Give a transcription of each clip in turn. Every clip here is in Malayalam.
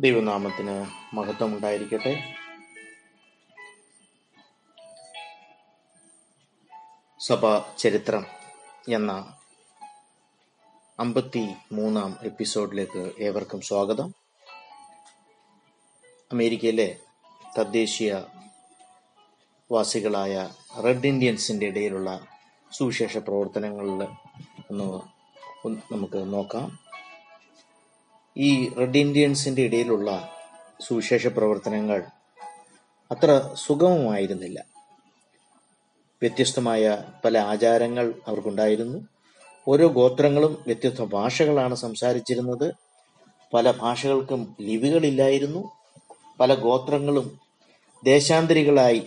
ദൈവനാമത്തിന് മഹത്വം ഉണ്ടായിരിക്കട്ടെ സഭാ ചരിത്രം എന്ന അമ്പത്തി മൂന്നാം എപ്പിസോഡിലേക്ക് ഏവർക്കും സ്വാഗതം. അമേരിക്കയിലെ തദ്ദേശീയ വാസികളായ റെഡ് ഇന്ത്യൻസിന്റെ ഇടയിലുള്ള സുവിശേഷ പ്രവർത്തനങ്ങളിൽ ഒന്ന് നമുക്ക് നോക്കാം. ഈ റെഡ് ഇന്ത്യൻസിന്റെ ഇടയിലുള്ള സുവിശേഷ പ്രവർത്തനങ്ങൾ അത്ര സുഗമമായിരുന്നില്ല. വ്യത്യസ്തമായ പല ആചാരങ്ങൾ അവർക്കുണ്ടായിരുന്നു. ഓരോ ഗോത്രങ്ങളും വ്യത്യസ്ത ഭാഷകളാണ് സംസാരിച്ചിരുന്നത്. പല ഭാഷകൾക്കും ലിപികളില്ലായിരുന്നു. പല ഗോത്രങ്ങളും ദേശാന്തരികളായി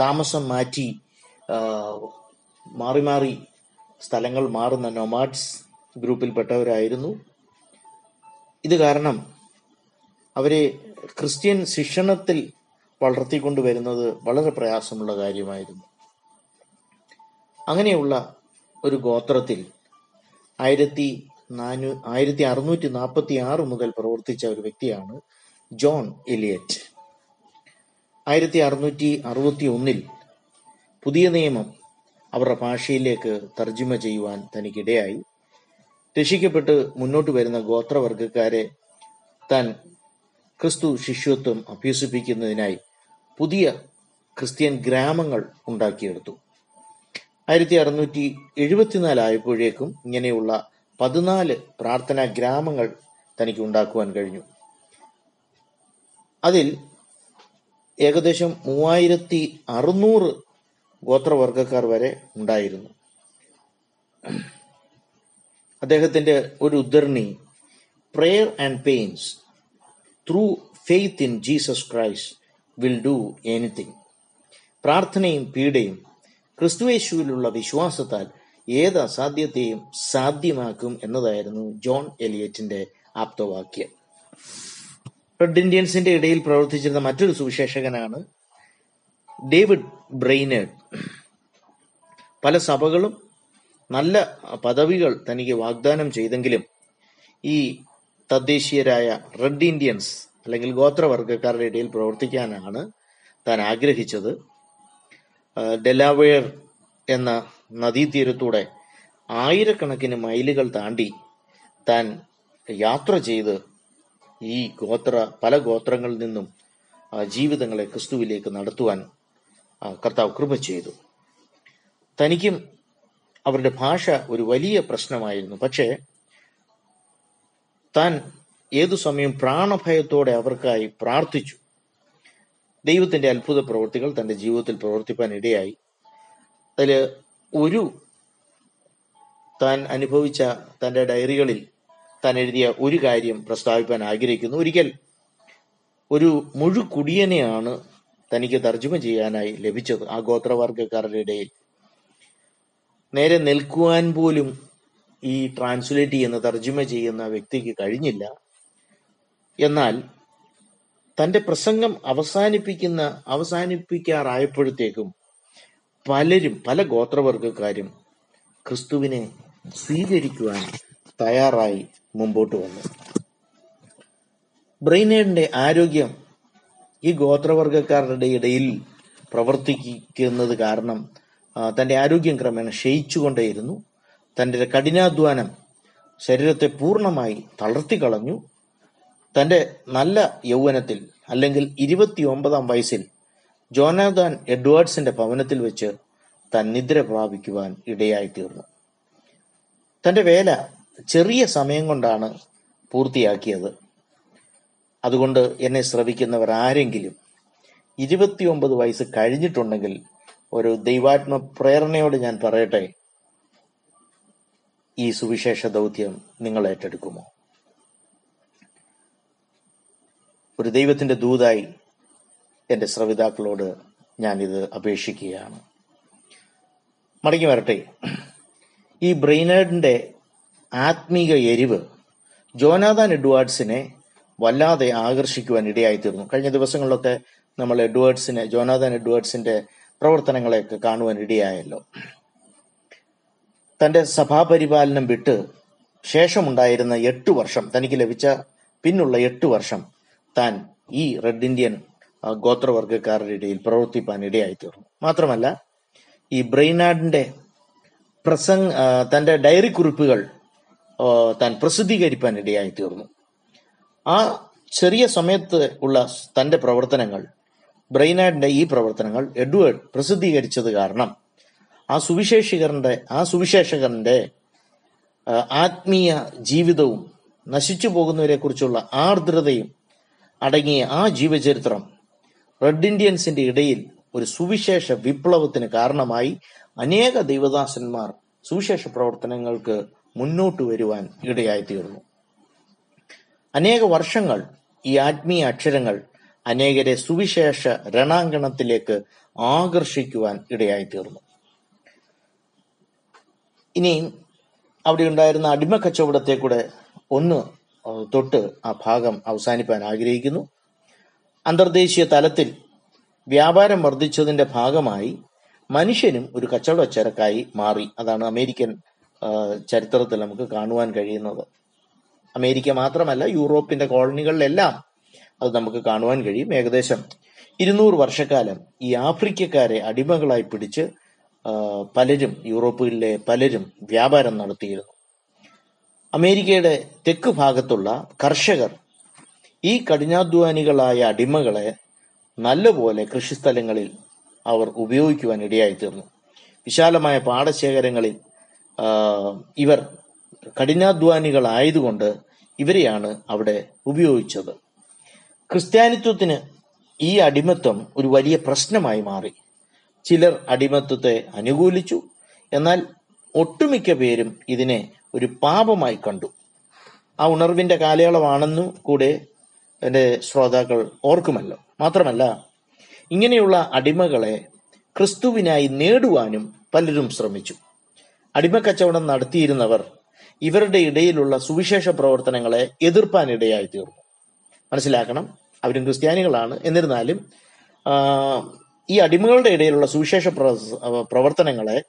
താമസം മാറ്റി മാറി മാറി സ്ഥലങ്ങൾ മാറുന്ന നൊമാഡ്സ് ഗ്രൂപ്പിൽപ്പെട്ടവരായിരുന്നു. ഇത് കാരണം അവരെ ക്രിസ്ത്യൻ ശിക്ഷണത്തിൽ വളർത്തിക്കൊണ്ടുവരുന്നത് വളരെ പ്രയാസമുള്ള കാര്യമായിരുന്നു. അങ്ങനെയുള്ള ഒരു ഗോത്രത്തിൽ ആയിരത്തി നാനൂ ആയിരത്തി അറുന്നൂറ്റി നാൽപ്പത്തി ആറ് മുതൽ പ്രവർത്തിച്ച ഒരു വ്യക്തിയാണ് ജോൺ എലിയറ്റ്. ആയിരത്തി അറുന്നൂറ്റി അറുപത്തി ഒന്നിൽ പുതിയ നിയമം അവരുടെ ഭാഷയിലേക്ക് തർജിമ ചെയ്യുവാൻ തനിക്കിടയായി. രക്ഷിക്കപ്പെട്ട് മുന്നോട്ട് വരുന്ന ഗോത്രവർഗക്കാരെ താൻ ക്രിസ്തു ശിഷ്യത്വം അഭ്യസിപ്പിക്കുന്നതിനായി പുതിയ ക്രിസ്ത്യൻ ഗ്രാമങ്ങൾ ഉണ്ടാക്കിയെടുത്തു. ആയിരത്തി അറുന്നൂറ്റി എഴുപത്തിനാല് ആയപ്പോഴേക്കും ഇങ്ങനെയുള്ള പതിനാല് പ്രാർത്ഥനാ ഗ്രാമങ്ങൾ തനിക്ക് ഉണ്ടാക്കുവാൻ കഴിഞ്ഞു. അതിൽ ഏകദേശം മൂവായിരത്തി അറുന്നൂറ് ഗോത്രവർഗക്കാർ വരെ ഉണ്ടായിരുന്നു. അദ്ദേഹത്തിന്റെ ഒരു ഉദ്ധരണി prayer and pains through faith in Jesus Christ will do anything പ്രാർത്ഥനയും പീഡയും ക്രിസ്തുവേശുവിലുള്ള വിശ്വാസത്താൽ ഏത് അസാധ്യത്തെയും സാധ്യമാക്കും എന്നതായിരുന്നു ജോൺ എലിയറ്റിന്റെ ആപ്തവാക്യം. റെഡ് ഇന്ത്യൻസിന്റെ ഇടയിൽ പ്രവർത്തിച്ചിരുന്ന മറ്റൊരു സുവിശേഷകനാണ് ഡേവിഡ് ബ്രെയിനേഡ്. പല സഭകളും നല്ല പദവികൾ തനിക്ക് വാഗ്ദാനം ചെയ്തെങ്കിലും ഈ തദ്ദേശീയരായ റെഡ് ഇന്ത്യൻസ് അല്ലെങ്കിൽ ഗോത്രവർഗക്കാരുടെ ഇടയിൽ പ്രവർത്തിക്കാനാണ് താൻ ആഗ്രഹിച്ചത്. ഡെലാവേർ എന്ന നദീതീരത്തൂടെ ആയിരക്കണക്കിന് മൈലുകൾ താണ്ടി താൻ യാത്ര ചെയ്ത് ഈ ഗോത്ര പല ഗോത്രങ്ങളിൽ നിന്നും ജീവിതങ്ങളെ ക്രിസ്തുവിലേക്ക് നടത്തുവാൻ കർത്താവ് കൃപ ചെയ്തു. തനിക്കും അവരുടെ ഭാഷ ഒരു വലിയ പ്രശ്നമായിരുന്നു. പക്ഷേ താൻ ഏതു സമയം പ്രാണഭയത്തോടെ അവർക്കായി പ്രാർത്ഥിച്ചു ദൈവത്തിന്റെ അത്ഭുത പ്രവൃത്തികൾ തന്റെ ജീവിതത്തിൽ പ്രവർത്തിപ്പാൻ ഇടയായി. അതിൽ ഒരു താൻ അനുഭവിച്ച തന്റെ ഡയറികളിൽ താൻ എഴുതിയ ഒരു കാര്യം പ്രസ്താവിപ്പാൻ ആഗ്രഹിക്കുന്നു. ഒരിക്കൽ ഒരു മുഴുക്കുടിയനെയാണ് തനിക്ക് തർജമ ചെയ്യാനായി ലഭിച്ചത് ആ ഗോത്രവർഗക്കാരുടെ ഇടയിൽ. നേരെ നിൽക്കുവാൻ പോലും ഈ ട്രാൻസ്ലേറ്റ് ചെയ്യുന്ന തർജമ ചെയ്യുന്ന വ്യക്തിക്ക് കഴിഞ്ഞില്ല. എന്നാൽ തന്റെ പ്രസംഗം അവസാനിപ്പിക്കുന്ന അവസാനിപ്പിക്കാറായപ്പോഴത്തേക്കും പലരും പല ഗോത്രവർഗക്കാരും ക്രിസ്തുവിനെ സ്വീകരിക്കുവാൻ തയ്യാറായി മുമ്പോട്ട് വന്നു. ബ്രെയിനേഡിന്റെ ആരോഗ്യം ഈ ഗോത്രവർഗക്കാരുടെ ഇടയിൽ പ്രവർത്തിക്കുന്നത് കാരണം ആ, തന്റെ ആരോഗ്യം ക്രമേണ ക്ഷയിച്ചുകൊണ്ടേയിരുന്നു. തന്റെ കഠിനാധ്വാനം ശരീരത്തെ പൂർണമായി തളർത്തിക്കളഞ്ഞു. തന്റെ നല്ല യൗവനത്തിൽ അല്ലെങ്കിൽ ഇരുപത്തി ഒമ്പതാം വയസ്സിൽ ജോനാഥാൻ എഡ്വേർഡ്സിന്റെ ഭവനത്തിൽ വെച്ച് താൻ നിദ്ര പ്രാപിക്കുവാൻ ഇടയായിത്തീർന്നു. തന്റെ വേല ചെറിയ സമയം കൊണ്ടാണ് പൂർത്തിയാക്കിയത്. അതുകൊണ്ട് എന്നെ ശ്രവിക്കുന്നവർ ആരെങ്കിലും ഇരുപത്തിയൊമ്പത് വയസ്സ് കഴിഞ്ഞിട്ടുണ്ടെങ്കിൽ ഒരു ദൈവാത്മ പ്രേരണയോട് ഞാൻ പറയട്ടെ? ഈ സുവിശേഷ ദൗത്യം നിങ്ങൾ ഏറ്റെടുക്കുമോ? ഒരു ദൈവത്തിന്റെ ദൂതായി എന്റെ ശ്രവിതാക്കളോട് ഞാൻ ഇത് അപേക്ഷിക്കുകയാണ്. മടങ്ങി വരട്ടെ. ഈ ബ്രെയിനേഡിന്റെ ആത്മീക എരിവ് ജോനാഥാൻ എഡ്വാർഡ്സിനെ വല്ലാതെ ആകർഷിക്കുവാൻ ഇടയായിത്തീർന്നു. കഴിഞ്ഞ ദിവസങ്ങളിലൊക്കെ നമ്മൾ എഡ്വേർഡ്സിനെ ജോനാഥാൻ എഡ്വേർഡ്സിന്റെ പ്രവർത്തനങ്ങളെയൊക്കെ കാണുവാൻ ഇടയായല്ലോ. തന്റെ സഭാപരിപാലനം വിട്ട് ശേഷമുണ്ടായിരുന്ന എട്ട് വർഷം തനിക്ക് ലഭിച്ച പിന്നുള്ള എട്ട് വർഷം താൻ ഈ റെഡ് ഇന്ത്യൻ ഗോത്രവർഗക്കാരുടെ ഇടയിൽ പ്രവർത്തിപ്പാൻ ഇടയായി തീർന്നു മാത്രമല്ല ഈ ബ്രെയിനാഡിന്റെ പ്രസംഗ തന്റെ ഡയറി കുറിപ്പുകൾ താൻ പ്രസിദ്ധീകരിക്കാൻ ഇടയായി തീർന്നു ആ ചെറിയ സമയത്ത് ഉള്ള തന്റെ പ്രവർത്തനങ്ങൾ ബ്രെയിനാഡിന്റെ ഈ പ്രവർത്തനങ്ങൾ എഡ്വേർഡ് പ്രസിദ്ധീകരിച്ചത് കാരണം. ആ സുവിശേഷികരന്റെ ആ സുവിശേഷകന്റെ ആത്മീയ ജീവിതവും നശിച്ചു പോകുന്നവരെ കുറിച്ചുള്ള ആർദ്രതയും അടങ്ങിയ ആ ജീവചരിത്രം റെഡ് ഇന്ത്യൻസിന്റെ ഇടയിൽ ഒരു സുവിശേഷ വിപ്ലവത്തിന് കാരണമായി അനേക ദൈവദാസന്മാർ സുവിശേഷ പ്രവർത്തനങ്ങൾക്ക് മുന്നോട്ട് വരുവാൻ ഇടയായി തീർന്നു അനേക വർഷങ്ങൾ ഈ ആത്മീയ അക്ഷരങ്ങൾ അനേകരെ സുവിശേഷ രണാങ്കണത്തിലേക്ക് ആകർഷിക്കുവാൻ ഇടയായിത്തീർന്നു. ഇനി അവിടെ ഉണ്ടായിരുന്ന അടിമ കച്ചവടത്തെ കൂടെ ഒന്ന് തൊട്ട് ആ ഭാഗം അവസാനിപ്പാൻ ആഗ്രഹിക്കുന്നു. അന്തർദേശീയ തലത്തിൽ വ്യാപാരം വർദ്ധിച്ചതിന്റെ ഭാഗമായി മനുഷ്യനും ഒരു കച്ചവട ചരക്കായി മാറി. അതാണ് അമേരിക്കൻ ചരിത്രത്തിൽ നമുക്ക് കാണുവാൻ കഴിയുന്നത്. അമേരിക്ക മാത്രമല്ല യൂറോപ്പിന്റെ കോളനികളിലെല്ലാം അത് നമുക്ക് കാണുവാൻ കഴിയും. ഏകദേശം ഇരുന്നൂറ് വർഷക്കാലം ഈ ആഫ്രിക്കക്കാരെ അടിമകളായി പിടിച്ച് പലരും യൂറോപ്പിലെ പലരും വ്യാപാരം നടത്തിയിരുന്നു. അമേരിക്കയുടെ തെക്ക് ഭാഗത്തുള്ള കർഷകർ ഈ കഠിനാധ്വാനികളായ അടിമകളെ നല്ലപോലെ കൃഷിസ്ഥലങ്ങളിൽ അവർ ഉപയോഗിക്കുവാൻ ഇടയായി തീർന്നു വിശാലമായ പാടശേഖരങ്ങളിൽ ഇവർ കഠിനാധ്വാനികളായതുകൊണ്ട് ഇവരെയാണ് അവിടെ ഉപയോഗിച്ചത്. ക്രിസ്ത്യാനിത്വത്തിന് ഈ അടിമത്വം ഒരു വലിയ പ്രശ്നമായി മാറി. ചിലർ അടിമത്വത്തെ അനുകൂലിച്ചു. എന്നാൽ ഒട്ടുമിക്ക പേരും ഇതിനെ ഒരു പാപമായി കണ്ടു. ആ ഉണർവിന്റെ കാലയളവാണെന്നു കൂടെ എന്റെ ശ്രോതാക്കൾ ഓർക്കുമല്ലോ. മാത്രമല്ല ഇങ്ങനെയുള്ള അടിമകളെ ക്രിസ്തുവിനായി നേടുവാനും പലരും ശ്രമിച്ചു. അടിമക്കച്ചവടം നടത്തിയിരുന്നവർ ഇവരുടെ ഇടയിലുള്ള സുവിശേഷ പ്രവർത്തനങ്ങളെ എതിർപ്പാനിടയായി തീർന്നു. മനസ്സിലാക്കണം. അവരും ക്രിസ്ത്യാനികളാണ്. എന്നിരുന്നാലും ഈ അടിമകളുടെ ഇടയിലുള്ള സുവിശേഷ പ്ര- പ്രവർത്തനങ്ങളെ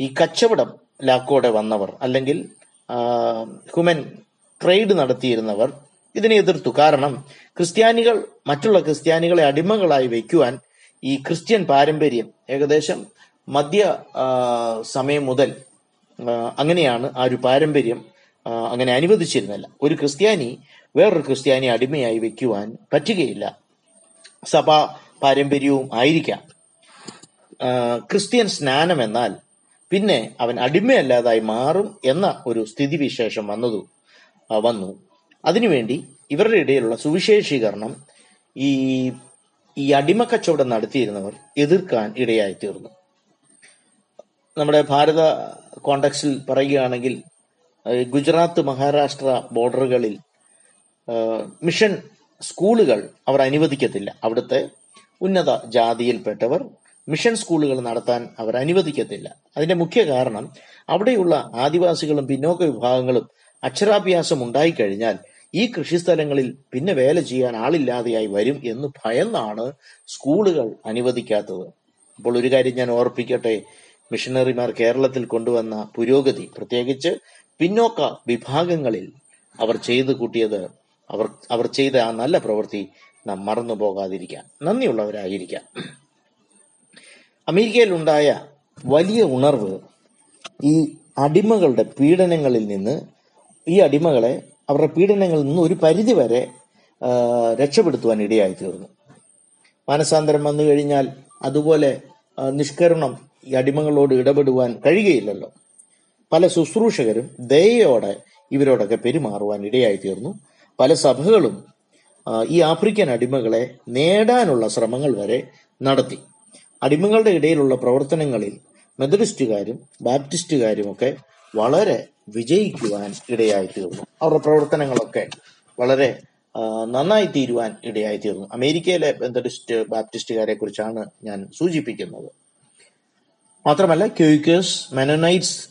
ഈ കച്ചവടം ലാക്കോടെ വന്നവർ അല്ലെങ്കിൽ ഹ്യൂമൻ ട്രേഡ് നടത്തിയിരുന്നവർ ഇതിനെ എതിർത്തു. കാരണം ക്രിസ്ത്യാനികൾ മറ്റുള്ള ക്രിസ്ത്യാനികളെ അടിമകളായി വയ്ക്കുവാൻ ഈ ക്രിസ്ത്യൻ പാരമ്പര്യം ഏകദേശം മധ്യ സമയം മുതൽ അങ്ങനെയാണ് ആ ഒരു പാരമ്പര്യം അങ്ങനെ അനുവദിച്ചിരുന്നില്ല. ഒരു ക്രിസ്ത്യാനി വേറൊരു ക്രിസ്ത്യാനി അടിമയായി വെക്കുവാൻ പറ്റുകയില്ല. സഭാ പാരമ്പര്യവും ആയിരിക്കാം. ക്രിസ്ത്യൻ സ്നാനം എന്നാൽ പിന്നെ അവൻ അടിമയല്ലാതായി മാറും എന്ന ഒരു സ്ഥിതിവിശേഷം വന്നതു വന്നു. അതിനുവേണ്ടി ഇവരുടെ ഇടയിലുള്ള സുവിശേഷീകരണം ഈ ഈ അടിമ കച്ചവടം നടത്തിയിരുന്നവർ എതിർക്കാൻ ഇടയായി തീർന്നു നമ്മുടെ ഭാരത കോണ്ടക്സിൽ പറയുകയാണെങ്കിൽ ഗുജറാത്ത് മഹാരാഷ്ട്ര ബോർഡറുകളിൽ മിഷൻ സ്കൂളുകൾ അവർ അനുവദിക്കത്തില്ല. അവിടുത്തെ ഉന്നത ജാതിയിൽപ്പെട്ടവർ മിഷൻ സ്കൂളുകൾ നടത്താൻ അവർ അനുവദിക്കത്തില്ല. അതിന്റെ മുഖ്യ കാരണം അവിടെയുള്ള ആദിവാസികളും പിന്നോക്ക വിഭാഗങ്ങളും അക്ഷരാഭ്യാസം ഉണ്ടായിക്കഴിഞ്ഞാൽ ഈ കൃഷിസ്ഥലങ്ങളിൽ പിന്നെ വേല ചെയ്യാൻ ആളില്ലാതെയായി വരും എന്ന് ഭയന്നാണ് സ്കൂളുകൾ അനുവദിക്കാത്തത്. അപ്പോൾ ഒരു കാര്യം ഞാൻ ഓർപ്പിക്കട്ടെ. മിഷണറിമാർ കേരളത്തിൽ കൊണ്ടുവന്ന പുരോഗതി പ്രത്യേകിച്ച് പിന്നോക്ക വിഭാഗങ്ങളിൽ അവർ ചെയ്തു കൂട്ടിയത് അവർ അവർ ചെയ്ത ആ നല്ല പ്രവൃത്തി നാം മറന്നു പോകാതിരിക്കാൻ നന്ദിയുള്ളവരായിരിക്കാം. അമേരിക്കയിലുണ്ടായ വലിയ ഉണർവ് ഈ അടിമകളുടെ പീഡനങ്ങളിൽ നിന്ന് ഈ അടിമകളെ അവരുടെ പീഡനങ്ങളിൽ നിന്ന് ഒരു പരിധി വരെ രക്ഷപ്പെടുത്തുവാൻ ഇടയായി തീർന്നു മാനസാന്തരം വന്നു കഴിഞ്ഞാൽ അതുപോലെ നിഷ്കരണം ഈ അടിമകളോട് ഇടപെടുവാൻ കഴിയുകയില്ലല്ലോ. പല ശുശ്രൂഷകരും ദയയോടെ ഇവരോടൊക്കെ പെരുമാറുവാൻ ഇടയായി തീർന്നു പല സഭകളും ഈ ആഫ്രിക്കൻ അടിമകളെ നേടാനുള്ള ശ്രമങ്ങൾ വരെ നടത്തി. അടിമകളുടെ ഇടയിലുള്ള പ്രവർത്തനങ്ങളിൽ മെത്തഡിസ്റ്റുകാരും ബാപ്റ്റിസ്റ്റുകാരും ഒക്കെ വളരെ വിജയിക്കുവാൻ ഇടയായി തീർന്നു അവരുടെ പ്രവർത്തനങ്ങളൊക്കെ വളരെ നന്നായി തീരുവാൻ ഇടയായി തീർന്നു അമേരിക്കയിലെ മെത്തഡിസ്റ്റ് ബാപ്റ്റിസ്റ്റുകാരെ കുറിച്ചാണ് ഞാൻ സൂചിപ്പിക്കുന്നത്. മാത്രമല്ല ക്യൂക്കേഴ്സ് മെനനൈറ്റ്സ്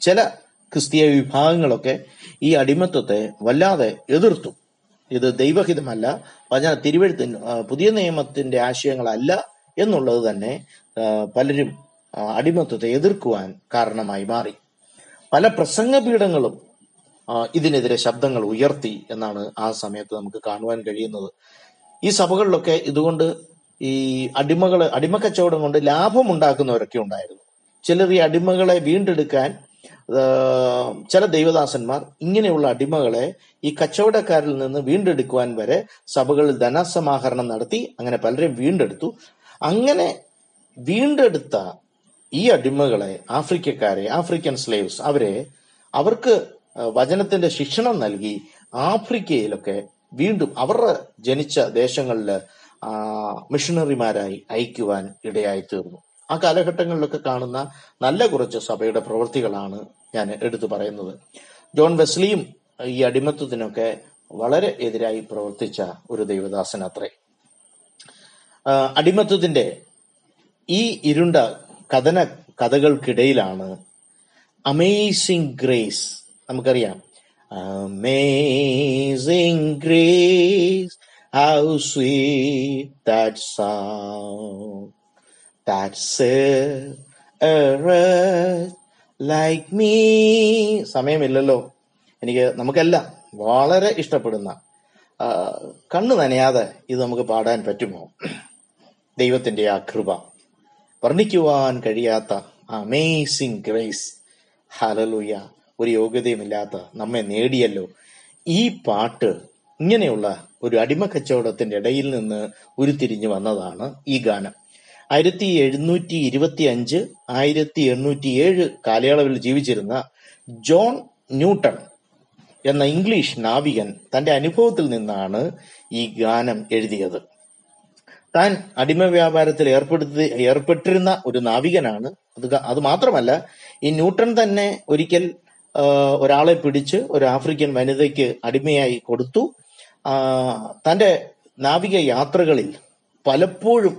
ചില ക്രിസ്തീയ വിഭാഗങ്ങളൊക്കെ ഈ അടിമത്വത്തെ വല്ലാതെ എതിർത്തു. ഇത് ദൈവഹിതമല്ല. വചന തിരുവഴുത്തിന് പുതിയ നിയമത്തിന്റെ ആശയങ്ങളല്ല എന്നുള്ളത് തന്നെ പലരും അടിമത്വത്തെ എതിർക്കുവാൻ കാരണമായി മാറി. പല പ്രസംഗ പീഠങ്ങളും ഇതിനെതിരെ ശബ്ദങ്ങൾ ഉയർത്തി എന്നാണ് ആ സമയത്ത് നമുക്ക് കാണുവാൻ കഴിയുന്നത്. ഈ സഭകളിലൊക്കെ ഇതുകൊണ്ട് ഈ അടിമകൾ അടിമക്കച്ചവടം കൊണ്ട് ലാഭം ഉണ്ടാക്കുന്നവരൊക്കെ ഉണ്ടായിരുന്നു. ചിലർ ഈ അടിമകളെ വീണ്ടെടുക്കാൻ ചില ദൈവദാസന്മാർ ഇങ്ങനെയുള്ള അടിമകളെ ഈ കച്ചവടക്കാരിൽ നിന്ന് വീണ്ടെടുക്കുവാൻ വരെ സഭകളിൽ ധനസമാഹരണം നടത്തി അങ്ങനെ പലരെയും വീണ്ടെടുത്തു. അങ്ങനെ വീണ്ടെടുത്ത ഈ അടിമകളെ ആഫ്രിക്കക്കാരെ ആഫ്രിക്കൻ സ്ലേവ്സ് അവരെ അവർക്ക് വചനത്തിന്റെ ശിക്ഷണം നൽകി ആഫ്രിക്കയിലൊക്കെ വീണ്ടും അവരുടെ ജനിച്ച ദേശങ്ങളിൽ മിഷണറിമാരായി അയക്കുവാൻ ഇടയായി തീർന്നു ആ കാലഘട്ടങ്ങളിലൊക്കെ കാണുന്ന നല്ല കുറച്ച് സഭയുടെ പ്രവൃത്തികളാണ് ഞാൻ എടുത്തു പറയുന്നത്. ജോൺ വെസ്ലിയും ഈ അടിമത്വത്തിനൊക്കെ വളരെ എതിരായി പ്രവർത്തിച്ച ഒരു ദൈവദാസൻ അത്രേ അടിമത്വത്തിന്റെ ഈ ഇരുണ്ട കഥന കഥകൾക്കിടയിലാണ് അമേസിംഗ് ഗ്രേസ് നമുക്കറിയാം. Amazing grace how sweet that sound that serve a wretch like me. സമയമില്ലല്ലോ. എനിക്ക് നമുക്കെല്ലാം വളരെ ഇഷ്ടപ്പെടുന്ന കണ്ണു നനയാതെ ഇത് നമുക്ക് പാടാൻ പറ്റുമോ? ദൈവത്തിന്റെ ആ കൃപ വർണിക്കുവാൻ കഴിയാത്ത അമേസിംഗ് ഗ്രേസ് ഹലലുയ ഒരു യോഗ്യതയുമില്ലാത്ത നമ്മെ നേടിയല്ലോ. ഈ പാട്ട് ഇങ്ങനെയുള്ള ഒരു അടിമ കച്ചവടത്തിന്റെ ഇടയിൽ നിന്ന് ഉരുത്തിരിഞ്ഞു വന്നതാണ് ഈ ഗാനം. ആയിരത്തി എഴുന്നൂറ്റി ഇരുപത്തി അഞ്ച് ആയിരത്തി എണ്ണൂറ്റി ഏഴ് കാലയളവിൽ ജീവിച്ചിരുന്ന ജോൺ ന്യൂട്ടൺ എന്ന ഇംഗ്ലീഷ് നാവികൻ തന്റെ അനുഭവത്തിൽ നിന്നാണ് ഈ ഗാനം എഴുതിയത്. താൻ അടിമ വ്യാപാരത്തിൽ ഏർപ്പെടുത്തി ഏർപ്പെട്ടിരുന്ന ഒരു നാവികനാണ്. അത് അത് മാത്രമല്ല ഈ ന്യൂട്ടൺ തന്നെ ഒരിക്കൽ ഒരാളെ പിടിച്ച് ഒരു ആഫ്രിക്കൻ വനിതയ്ക്ക് അടിമയായി കൊടുത്തു. തന്റെ നാവിക യാത്രകളിൽ പലപ്പോഴും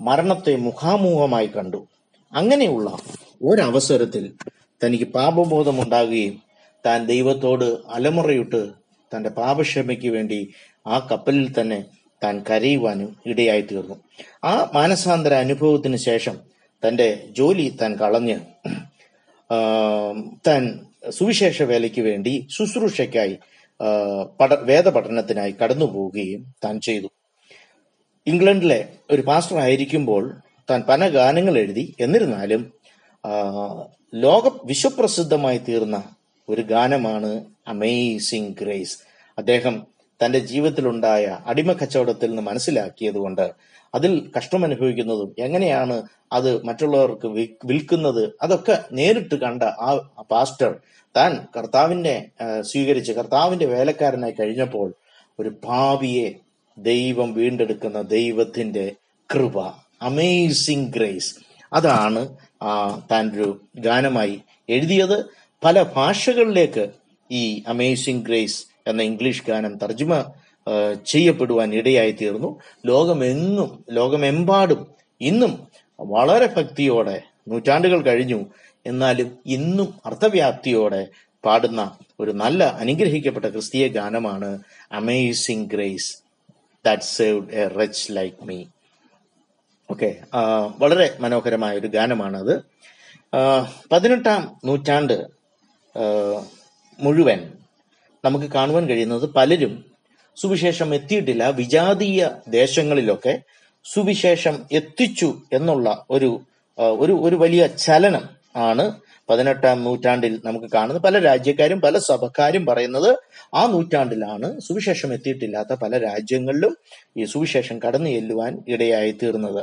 മരണത്തെ മുഖാമുഖമായി കണ്ടു. അങ്ങനെയുള്ള ഒരവസരത്തിൽ തനിക്ക് പാപബോധമുണ്ടാകുകയും താൻ ദൈവത്തോട് അലമുറയിട്ട് തന്റെ പാപക്ഷമയ്ക്ക് വേണ്ടി ആ കപ്പലിൽ തന്നെ താൻ കരയുവാനും ഇടയായി തീർന്നു ആ മാനസാന്തര അനുഭവത്തിന് ശേഷം തന്റെ ജോലി താൻ കളഞ്ഞ് താൻ സുവിശേഷ വേലയ്ക്ക് വേണ്ടി ശുശ്രൂഷയ്ക്കായി പഠ വേദപഠനത്തിനായി കടന്നു പോവുകയും താൻ ചെയ്തു. ഇംഗ്ലണ്ടിലെ ഒരു പാസ്റ്റർ ആയിരിക്കുമ്പോൾ താൻ പല ഗാനങ്ങൾ എഴുതി. എന്നിരുന്നാലും ലോക വിശ്വപ്രസിദ്ധമായി തീർന്ന ഒരു ഗാനമാണ് അമേസിംഗ് ഗ്രേസ് അദ്ദേഹം തന്റെ ജീവിതത്തിലുണ്ടായ അടിമ കച്ചവടത്തിൽ നിന്ന് മനസ്സിലാക്കിയതുകൊണ്ട് അതിൽ കഷ്ടം അനുഭവിക്കുന്നതും എങ്ങനെയാണ് അത് മറ്റുള്ളവർക്ക് വിൽക്കുന്നത് അതൊക്കെ നേരിട്ട് കണ്ട ആ പാസ്റ്റർ താൻ കർത്താവിനെ സ്വീകരിച്ച് കർത്താവിന്റെ വേലക്കാരനായി കഴിഞ്ഞപ്പോൾ ഒരു ഭാവിയെ ദൈവം വീണ്ടെടുക്കുന്ന ദൈവത്തിന്റെ കൃപ. അമേസിംഗ് ഗ്രേസ് അതാണ് താൻ ഒരു ഗാനമായി എഴുതിയത്. പല ഭാഷകളിലേക്ക് ഈ അമേസിംഗ് ഗ്രേസ് എന്ന ഇംഗ്ലീഷ് ഗാനം തർജമ ചെയ്യപ്പെടുവാൻ ഇടയായി തീർന്നു ലോകമെന്നും ലോകമെമ്പാടും ഇന്നും വളരെ ഭക്തിയോടെ നൂറ്റാണ്ടുകൾ കഴിഞ്ഞു എന്നാലും ഇന്നും അർത്ഥവ്യാപ്തിയോടെ പാടുന്ന ഒരു നല്ല അനുഗ്രഹിക്കപ്പെട്ട ക്രിസ്തീയ ഗാനമാണ് amazing grace that saved a wretch like me okay വളരെ മനോഹരമായ ഒരു ഗാനമാണത് പതിനെട്ടാം നൂറ്റാണ്ട് മുഴുവൻ നമുക്ക് കാണുവാൻ കഴിയുന്നത് പലരും സുവിശേഷം എത്തിയിട്ടില്ല. വിജാതീയ ദേശങ്ങളിലൊക്കെ സുവിശേഷം എത്തിച്ചു എന്നുള്ള ഒരു ഒരു വലിയ ചലനം ആണ് പതിനെട്ടാം നൂറ്റാണ്ടിൽ നമുക്ക് കാണുന്നത് പല രാജ്യക്കാരും പല സഭക്കാരും പറയുന്നത് ആ നൂറ്റാണ്ടിലാണ് സുവിശേഷം എത്തിയിട്ടില്ലാത്ത പല രാജ്യങ്ങളിലും ഈ സുവിശേഷം കടന്നു ചെല്ലുവാൻ ഇടയായി തീർന്നത്.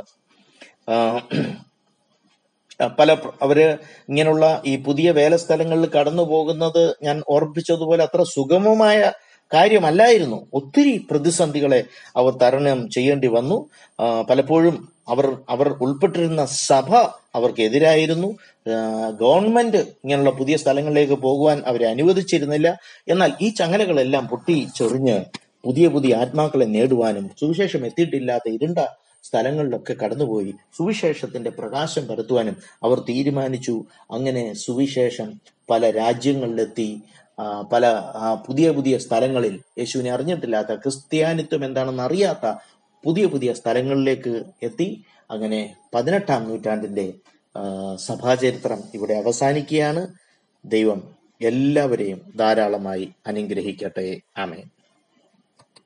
പല അവർ ഇങ്ങനെയുള്ള ഈ പുതിയ വേലസ്ഥലങ്ങളിൽ കടന്നു പോകുന്നത് ഞാൻ ഓർപ്പിച്ചതുപോലെ അത്ര സുഗമമായ കാര്യമല്ലായിരുന്നു. ഒത്തിരി പ്രതിസന്ധികളെ അവർ തരണം ചെയ്യേണ്ടി വന്നു. പലപ്പോഴും അവർ അവർ ഉൾപ്പെട്ടിരുന്ന സഭ അവർക്കെതിരായിരുന്നു. ഗവൺമെന്റ് ഇങ്ങനെയുള്ള പുതിയ സ്ഥലങ്ങളിലേക്ക് പോകുവാൻ അവരെ അനുവദിച്ചിരുന്നില്ല. എന്നാൽ ഈ ചങ്ങലകളെല്ലാം പൊട്ടി ചൊറിഞ്ഞ് പുതിയ പുതിയ ആത്മാക്കളെ നേടുവാനും സുവിശേഷം എത്തിയിട്ടില്ലാത്ത ഇരുണ്ട സ്ഥലങ്ങളിലൊക്കെ കടന്നുപോയി സുവിശേഷത്തിന്റെ പ്രകാശം പരത്തുവാനും അവർ തീരുമാനിച്ചു. അങ്ങനെ സുവിശേഷം പല രാജ്യങ്ങളിലെത്തി. പല പുതിയ പുതിയ സ്ഥലങ്ങളിൽ യേശുവിനെ അറിഞ്ഞിട്ടില്ലാത്ത ക്രിസ്ത്യാനിത്വം എന്താണെന്ന് അറിയാത്ത പുതിയ പുതിയ സ്ഥലങ്ങളിലേക്ക് എത്തി. അങ്ങനെ പതിനെട്ടാം നൂറ്റാണ്ടിന്റെ സഭാചരിത്രം ഇവിടെ അവസാനിക്കുകയാണ്. ദൈവം എല്ലാവരെയും ധാരാളമായി അനുഗ്രഹിക്കട്ടെ. ആമേൻ.